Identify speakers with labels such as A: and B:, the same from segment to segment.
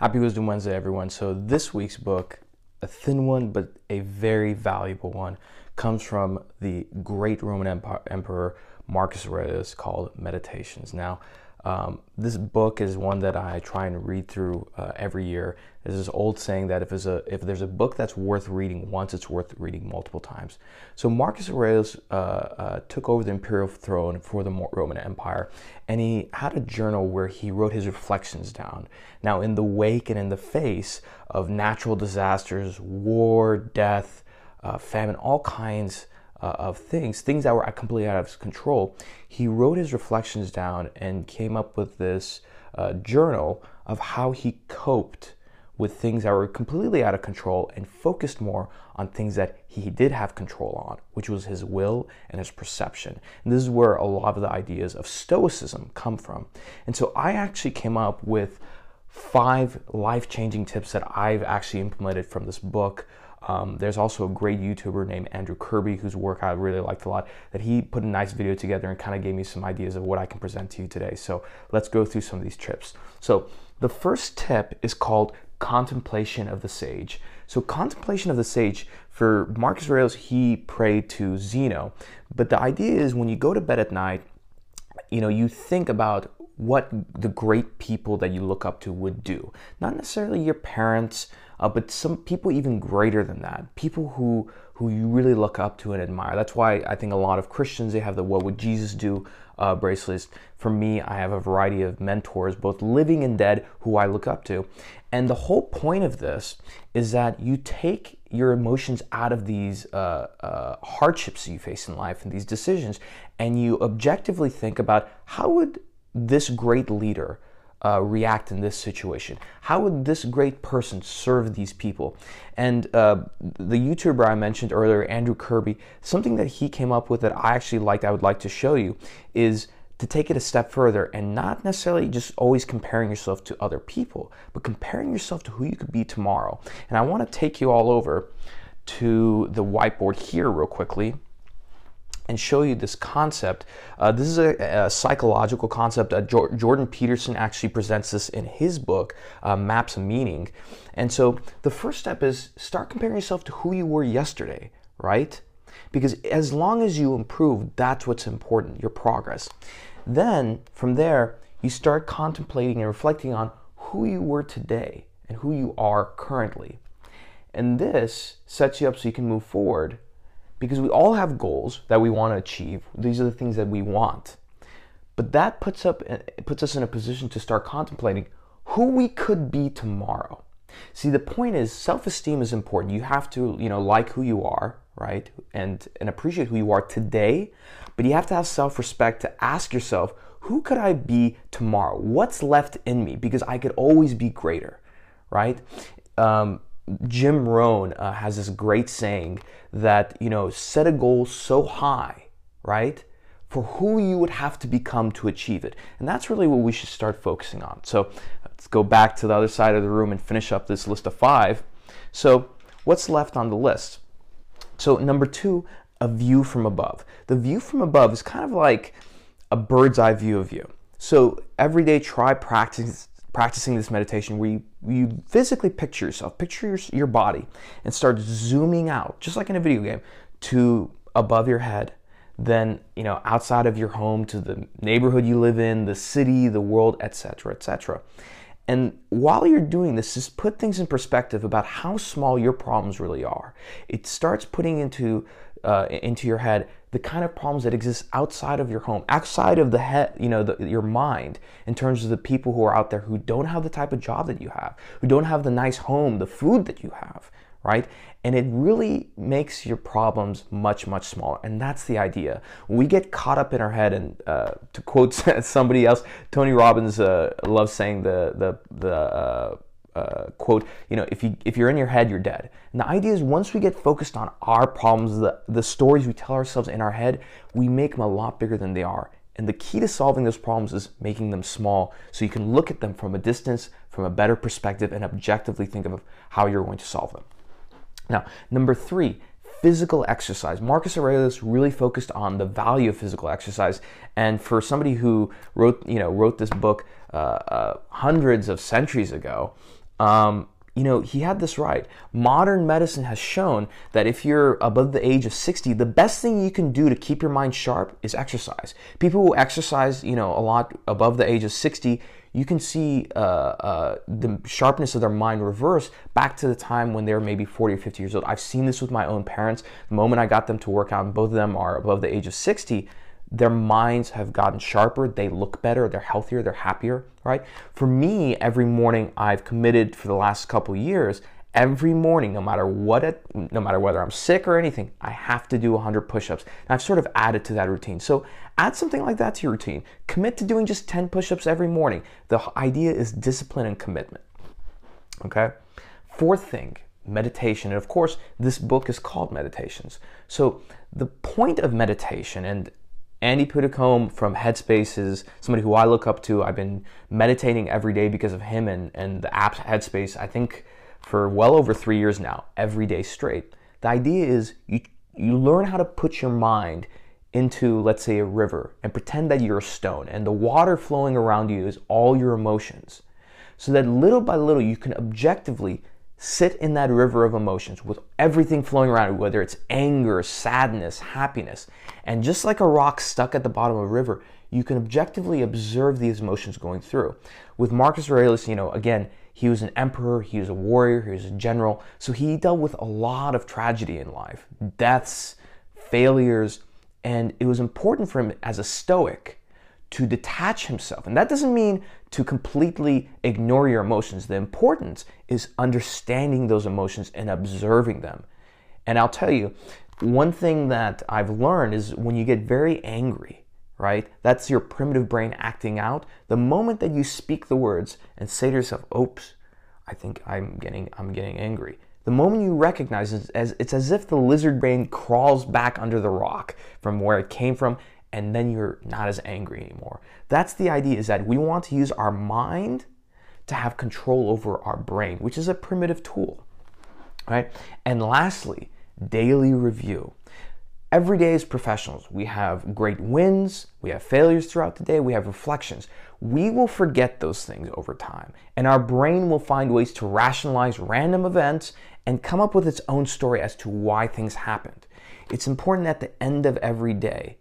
A: Happy Wisdom Wednesday, everyone. So, this week's book, a thin one, but a very valuable one, comes from the great Roman Emperor Marcus Aurelius called Meditations. Now, um, this book is one that I try and read through uh, every year. There's this old saying that if a, if there's a book that's worth reading once, it's worth reading multiple times. So Marcus Aurelius uh, uh, took over the imperial throne for the Roman Empire, and he had a journal where he wrote his reflections down. Now, in the wake and in the face of natural disasters, war, death, uh, famine, all kinds uh, of things, things that were completely out of his control, he wrote his reflections down and came up with this uh, journal of how he coped with things that were completely out of control and focused more on things that he did have control on, which was his will and his perception. And this is where a lot of the ideas of Stoicism come from. And so I actually came up with five life changing tips that I've actually implemented from this book um, there's also a great YouTuber named Andrew Kirby, whose work I really liked a lot, that he put a nice video together and kind of gave me some ideas of what I can present to you today. So let's go through some of these tips. So the first tip is called contemplation of the sage. So contemplation of the sage, for Marcus Aurelius, he prayed to Zeno. But the idea is when you go to bed at night, you know, you think about what the great people that you look up to would do. Not necessarily your parents, uh, but some people even greater than that. People who who you really look up to and admire. That's why I think a lot of Christians they have the "What would Jesus do?" Uh, bracelets. For me, I have a variety of mentors, both living and dead, who I look up to. And the whole point of this is that you take your emotions out of these uh, uh, hardships you face in life and these decisions, and you objectively think about how would this great leader uh, react in this situation? How would this great person serve these people? And uh, the YouTuber I mentioned earlier, Andrew Kirby, something that he came up with that I actually liked, I would like to show you, is to take it a step further and not necessarily just always comparing yourself to other people, but comparing yourself to who you could be tomorrow. And I want to take you all over to the whiteboard here, real quickly and show you this concept. Uh, this is a, a, psychological concept. Uh, Jordan Peterson actually presents this in his book, uh, Maps of Meaning. And so the first step is start comparing yourself to who you were yesterday, right? Because as long as you improve, that's what's important, your progress. Then from there, you start contemplating and reflecting on who you were today and who you are currently. And this sets you up so you can move forward because we all have goals that we want to achieve. These are the things that we want. But that puts up puts us in a position to start contemplating who we could be tomorrow. See, the point is self-esteem is important. You have to, you know, like who you are, right? And and appreciate who you are today, but you have to have self-respect to ask yourself, who could I be tomorrow? What's left in me? Because I could always be greater, right? Um, Jim Rohn uh, has this great saying that, you know, set a goal so high, right? For who you would have to become to achieve it. And that's really what we should start focusing on. So let's go back to the other side of the room and finish up this list of five. So, what's left on the list? So, number two, a view from above. The view from above is kind of like a bird's eye view of you. So, every day try practice, practicing this meditation where you, you physically picture yourself, picture your, your body, and start zooming out, just like in a video game, to above your head, then you know outside of your home to the neighborhood you live in, the city, the world, etc., etc. And while you're doing this, just put things in perspective about how small your problems really are. It starts putting into uh, into your head the kind of problems that exist outside of your home, outside of the head, you know, the, your mind, in terms of the people who are out there who don't have the type of job that you have, who don't have the nice home, the food that you have, right? And it really makes your problems much, much smaller. And that's the idea. We get caught up in our head, and uh, to quote somebody else, Tony Robbins uh, loves saying the the the. Uh, uh, quote, you know, if you if you're in your head, you're dead. And the idea is once we get focused on our problems, the, the stories we tell ourselves in our head, we make them a lot bigger than they are. And the key to solving those problems is making them small so you can look at them from a distance, from a better perspective, and objectively think of how you're going to solve them. Now, number three, physical exercise. Marcus Aurelius really focused on the value of physical exercise, and for somebody who wrote, you know, wrote this book uh, uh, hundreds of centuries ago, um, you know, he had this right. Modern medicine has shown that if you're above the age of 60, the best thing you can do to keep your mind sharp is exercise. People who exercise, you know, a lot above the age of 60, you can see uh, uh, the sharpness of their mind reverse back to the time when they were maybe 40 or 50 years old. I've seen this with my own parents. The moment I got them to work out, and both of them are above the age of 60, their minds have gotten sharper, they look better, they're healthier, they're happier, right? For me, every morning I've committed for the last couple years, every morning, no matter what it, no matter whether I'm sick or anything, I have to do 100 push-ups. And I've sort of added to that routine. So add something like that to your routine. Commit to doing just 10 push-ups every morning. The idea is discipline and commitment. Okay? Fourth thing, meditation. And of course, this book is called Meditations. So the point of meditation, and Andy Puddicombe from Headspace is somebody who I look up to. I've been meditating every day because of him and, and the app Headspace, I think for well over three years now, every day straight. The idea is you, you learn how to put your mind into, let's say, a river and pretend that you're a stone and the water flowing around you is all your emotions. So that little by little you can objectively sit in that river of emotions with everything flowing around it, whether it's anger, sadness, happiness. And just like a rock stuck at the bottom of a river, you can objectively observe these emotions going through. With Marcus Aurelius, you know, again, he was an emperor, he was a warrior, he was a general. So he dealt with a lot of tragedy in life, deaths, failures, and it was important for him as a Stoic to detach himself. And that doesn't mean to completely ignore your emotions. The importance is understanding those emotions and observing them. And I'll tell you, one thing that I've learned is when you get very angry, right? That's your primitive brain acting out. The moment that you speak the words and say to yourself, "Oops, I think I'm getting I'm getting angry." The moment you recognize it, as it's as if the lizard brain crawls back under the rock from where it came from and then you're not as angry anymore. That's the idea is that we want to use our mind to have control over our brain, which is a primitive tool. Right? And lastly, daily review. Every day as professionals, we have great wins, we have failures throughout the day, we have reflections. We will forget those things over time, and our brain will find ways to rationalize random events and come up with its own story as to why things happened. It's important at the end of every day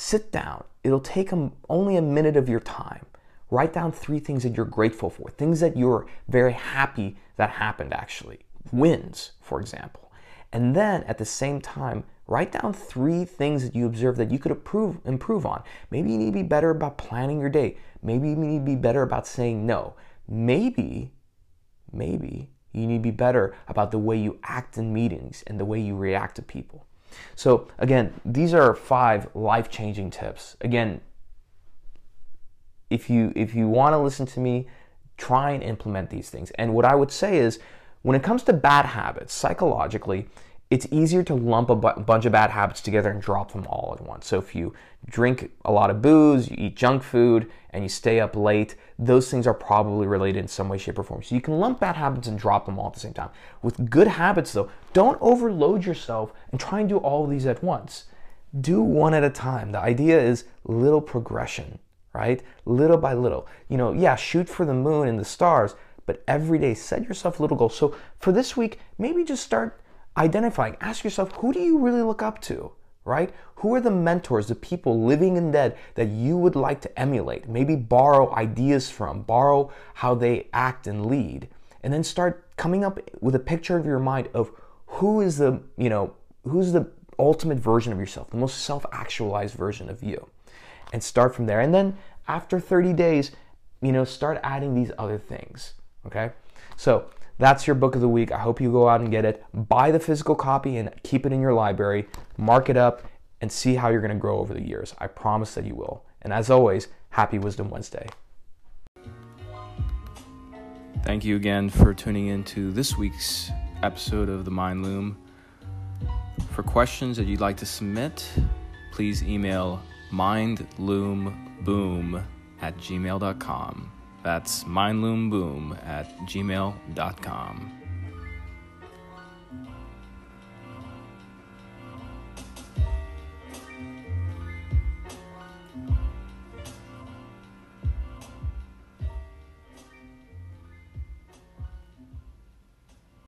A: Sit down. It'll take only a minute of your time. Write down three things that you're grateful for, things that you're very happy that happened actually, wins, for example. And then at the same time, write down three things that you observe that you could improve, improve on. Maybe you need to be better about planning your day. Maybe you need to be better about saying no. Maybe, maybe you need to be better about the way you act in meetings and the way you react to people. So, again, these are five life changing tips. Again, if you if you want to listen to me, try and implement these things. And what I would say is when it comes to bad habits, psychologically, it's easier to lump a bu- bunch of bad habits together and drop them all at once. So if you drink a lot of booze, you eat junk food, and you stay up late, those things are probably related in some way, shape, or form. So you can lump bad habits and drop them all at the same time. With good habits, though, don't overload yourself and try and do all of these at once. Do one at a time. The idea is little progression, right? Little by little. You know, yeah, shoot for the moon and the stars, but every day set yourself little goals. So for this week, maybe just start identifying, ask yourself, who do you really look up to? Right? Who are the mentors, the people living and dead that you would like to emulate? Maybe borrow ideas from, borrow how they act and lead, and then start coming up with a picture of your mind of who is the, you know, who's the ultimate version of yourself, the most self-actualized version of you. And start from there. And then after 30 days, you know, start adding these other things. Okay? So that's your book of the week. I hope you go out and get it. Buy the physical copy and keep it in your library. Mark it up and see how you're going to grow over the years. I promise that you will. And as always, happy Wisdom Wednesday. Thank you again for tuning in to this week's episode of the Mind Loom. For questions that you'd like to submit, please email mindloomboom at gmail.com. That's mindloomboom at gmail.com.